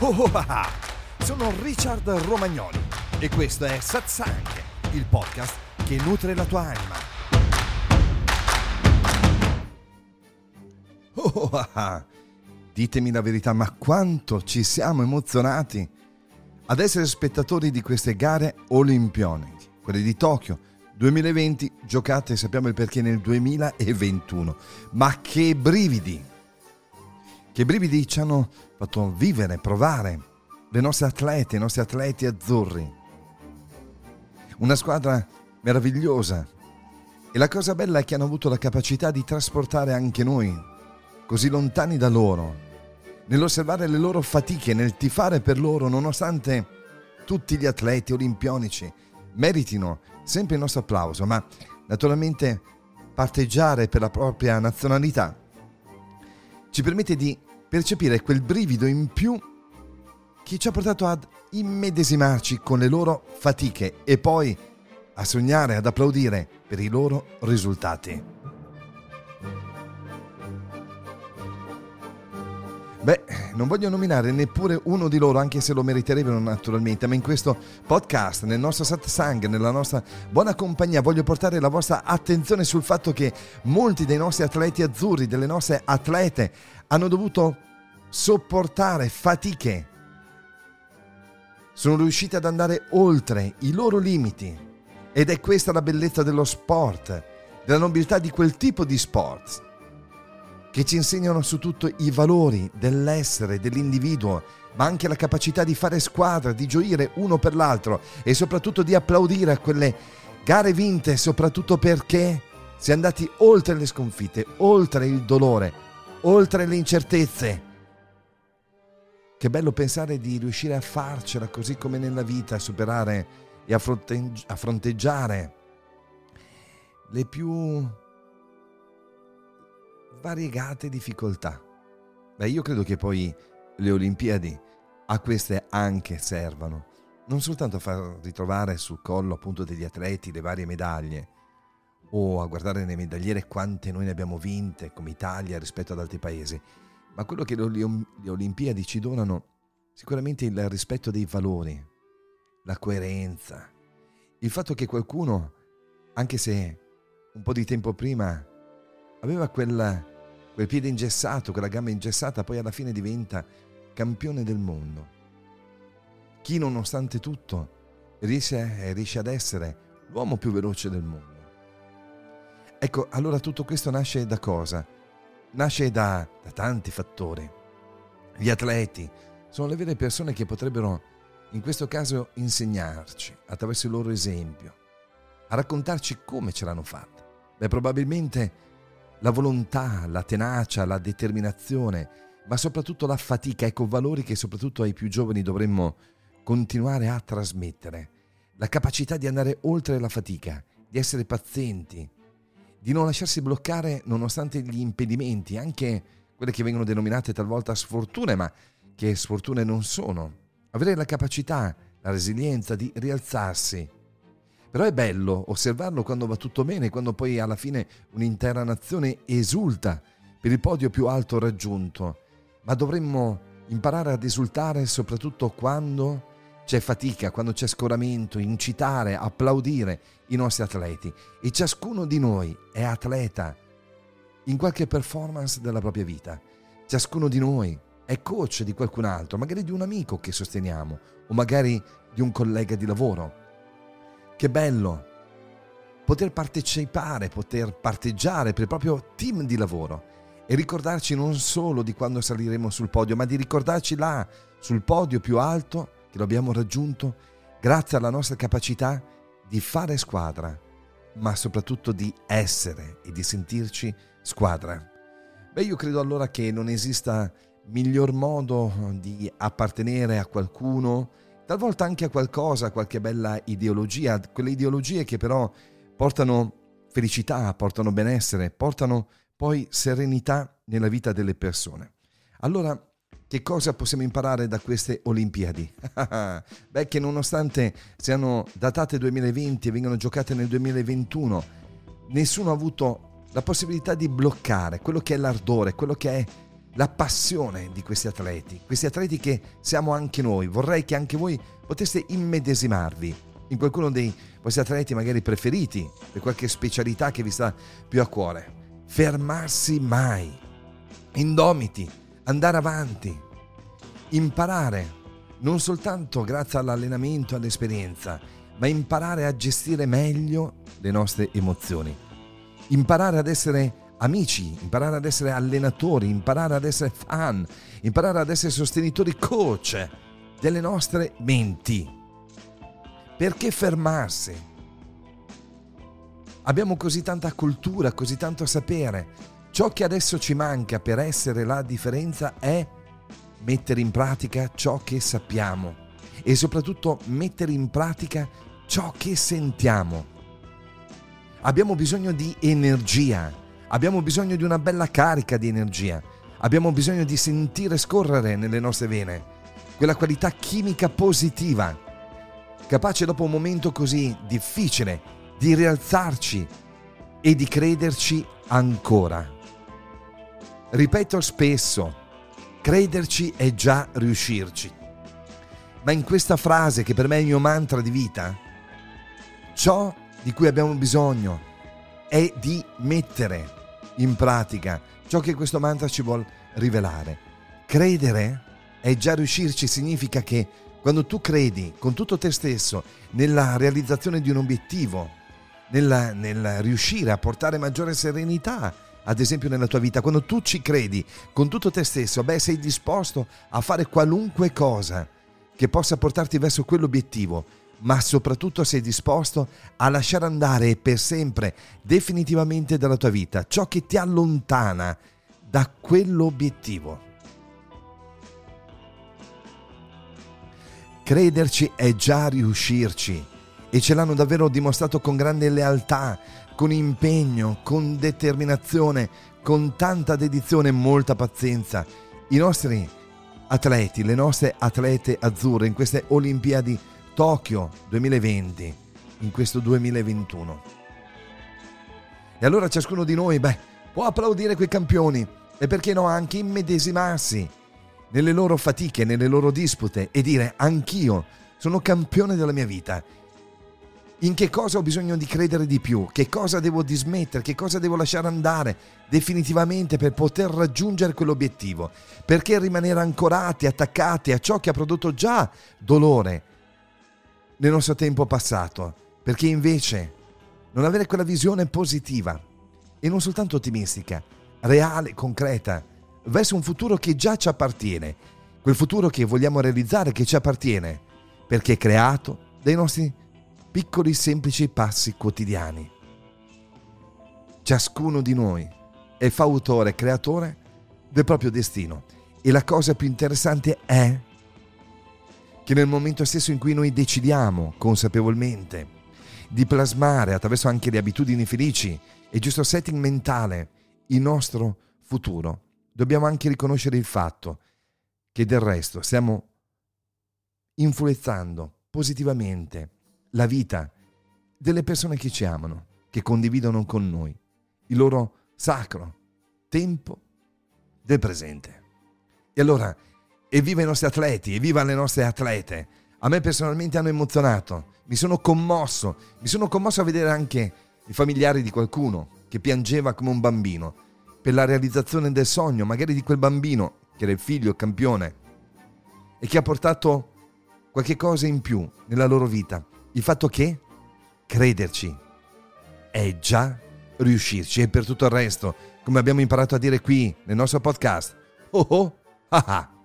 Oh, oh, ah, ah. Sono Richard Romagnoli e questo è Satsang, il podcast che nutre la tua anima. Oh, oh, ah, ah. Ditemi la verità, ma quanto ci siamo emozionati ad essere spettatori di queste gare olimpioniche, quelle di Tokyo 2020, giocate, sappiamo il perché, nel 2021. Ma che brividi! Che brividi ci hanno fatto vivere, provare le nostre atlete, i nostri atleti azzurri. Una squadra meravigliosa. E la cosa bella è che hanno avuto la capacità di trasportare anche noi, così lontani da loro, nell'osservare le loro fatiche, nel tifare per loro, nonostante tutti gli atleti olimpionici meritino sempre il nostro applauso, ma naturalmente parteggiare per la propria nazionalità ci permette di percepire quel brivido in più che ci ha portato ad immedesimarci con le loro fatiche e poi a sognare, ad applaudire per i loro risultati. Beh, non voglio nominare neppure uno di loro, anche se lo meriterebbero naturalmente, ma in questo podcast, nel nostro satsang, nella nostra buona compagnia, voglio portare la vostra attenzione sul fatto che molti dei nostri atleti azzurri, delle nostre atlete, hanno dovuto sopportare fatiche. Sono riusciti ad andare oltre i loro limiti. Ed è questa la bellezza dello sport, della nobiltà di quel tipo di sport che ci insegnano su tutto i valori dell'essere, dell'individuo, ma anche la capacità di fare squadra, di gioire uno per l'altro e soprattutto di applaudire a quelle gare vinte, soprattutto perché si è andati oltre le sconfitte, oltre il dolore, oltre le incertezze. Che bello pensare di riuscire a farcela così come nella vita, a superare e a, fronteggiare le più variegate difficoltà. Beh, io credo che poi le Olimpiadi a queste anche servano, non soltanto a far ritrovare sul collo appunto degli atleti le varie medaglie, o a guardare le medagliere quante noi ne abbiamo vinte come Italia rispetto ad altri paesi, ma quello che le Olimpiadi ci donano sicuramente il rispetto dei valori, la coerenza, il fatto che qualcuno, anche se un po' di tempo prima aveva quel, quel piede ingessato, quella gamba ingessata, poi alla fine diventa campione del mondo. Chi nonostante tutto riesce, riesce ad essere l'uomo più veloce del mondo. Ecco, allora tutto questo nasce da cosa? Nasce da, da tanti fattori. Gli atleti sono le vere persone che potrebbero in questo caso insegnarci attraverso il loro esempio, a raccontarci come ce l'hanno fatta. Beh, probabilmente la volontà, la tenacia, la determinazione, ma soprattutto la fatica, ecco valori che soprattutto ai più giovani dovremmo continuare a trasmettere. La capacità di andare oltre la fatica, di essere pazienti, di non lasciarsi bloccare nonostante gli impedimenti, anche quelle che vengono denominate talvolta sfortune, ma che sfortune non sono. Avere la capacità, la resilienza di rialzarsi, però è bello osservarlo quando va tutto bene, quando poi alla fine un'intera nazione esulta per il podio più alto raggiunto. Ma dovremmo imparare ad esultare soprattutto quando c'è fatica, quando c'è scoramento, incitare, applaudire i nostri atleti. E ciascuno di noi è atleta in qualche performance della propria vita. Ciascuno di noi è coach di qualcun altro, magari di un amico che sosteniamo o magari di un collega di lavoro. Che bello poter partecipare, poter parteggiare per il proprio team di lavoro e ricordarci non solo di quando saliremo sul podio, ma di ricordarci là, sul podio più alto, che lo abbiamo raggiunto grazie alla nostra capacità di fare squadra, ma soprattutto di essere e di sentirci squadra. Beh, io credo allora che non esista miglior modo di appartenere a qualcuno, talvolta anche a qualcosa, qualche bella ideologia, quelle ideologie che però portano felicità, portano benessere, portano poi serenità nella vita delle persone. Allora, che cosa possiamo imparare da queste Olimpiadi? Beh, che nonostante siano datate 2020 e vengano giocate nel 2021, nessuno ha avuto la possibilità di bloccare quello che è l'ardore, quello che è la passione di questi atleti, questi atleti che siamo anche noi. Vorrei che anche voi poteste immedesimarvi in qualcuno dei vostri atleti magari preferiti, per qualche specialità che vi sta più a cuore. Fermarsi mai, indomiti, andare avanti, imparare, non soltanto grazie all'allenamento all'esperienza, ma imparare a gestire meglio le nostre emozioni, imparare ad essere amici, imparare ad essere allenatori, imparare ad essere fan, imparare ad essere sostenitori coach delle nostre menti. Perché fermarsi? Abbiamo così tanta cultura, così tanto sapere. Ciò che adesso ci manca per essere la differenza è mettere in pratica ciò che sappiamo e soprattutto mettere in pratica ciò che sentiamo. Abbiamo bisogno di energia, abbiamo bisogno di una bella carica di energia, abbiamo bisogno di sentire scorrere nelle nostre vene quella qualità chimica positiva, capace dopo un momento così difficile di rialzarci e di crederci ancora. Ripeto spesso, crederci è già riuscirci. Ma in questa frase, che per me è il mio mantra di vita, ciò di cui abbiamo bisogno è di mettere in pratica ciò che questo mantra ci vuole rivelare. Credere e già riuscirci significa che quando tu credi con tutto te stesso nella realizzazione di un obiettivo, nella, nel riuscire a portare maggiore serenità, ad esempio nella tua vita, quando tu ci credi con tutto te stesso, beh, sei disposto a fare qualunque cosa che possa portarti verso quell'obiettivo, ma soprattutto sei disposto a lasciare andare per sempre, definitivamente dalla tua vita, ciò che ti allontana da quell'obiettivo. Crederci è già riuscirci e ce l'hanno davvero dimostrato con grande lealtà, con impegno, con determinazione, con tanta dedizione e molta pazienza. I nostri atleti, le nostre atlete azzurre in queste Olimpiadi Tokyo 2020, in questo 2021. E allora ciascuno di noi, beh, può applaudire quei campioni e perché no anche immedesimarsi nelle loro fatiche, nelle loro dispute e dire anch'io sono campione della mia vita. In che cosa ho bisogno di credere di più? Che cosa devo dismettere? Che cosa devo lasciare andare definitivamente per poter raggiungere quell'obiettivo? Perché rimanere ancorati, attaccati a ciò che ha prodotto già dolore nel nostro tempo passato? Perché invece non avere quella visione positiva e non soltanto ottimistica, reale, concreta, verso un futuro che già ci appartiene, quel futuro che vogliamo realizzare, che ci appartiene, perché è creato dai nostri piccoli semplici passi quotidiani. Ciascuno di noi è fautore, creatore del proprio destino e la cosa più interessante è che nel momento stesso in cui noi decidiamo consapevolmente di plasmare attraverso anche le abitudini felici e giusto setting mentale il nostro futuro, dobbiamo anche riconoscere il fatto che del resto stiamo influenzando positivamente la vita delle persone che ci amano, che condividono con noi il loro sacro tempo del presente. E allora, evviva i nostri atleti, evviva le nostre atlete. A me personalmente hanno emozionato, mi sono commosso, mi sono commosso a vedere anche i familiari di qualcuno che piangeva come un bambino per la realizzazione del sogno, magari di quel bambino che era il figlio, il campione, e che ha portato qualche cosa in più nella loro vita. Il fatto che crederci è già riuscirci e per tutto il resto, come abbiamo imparato a dire qui nel nostro podcast, oh oh, ah ah.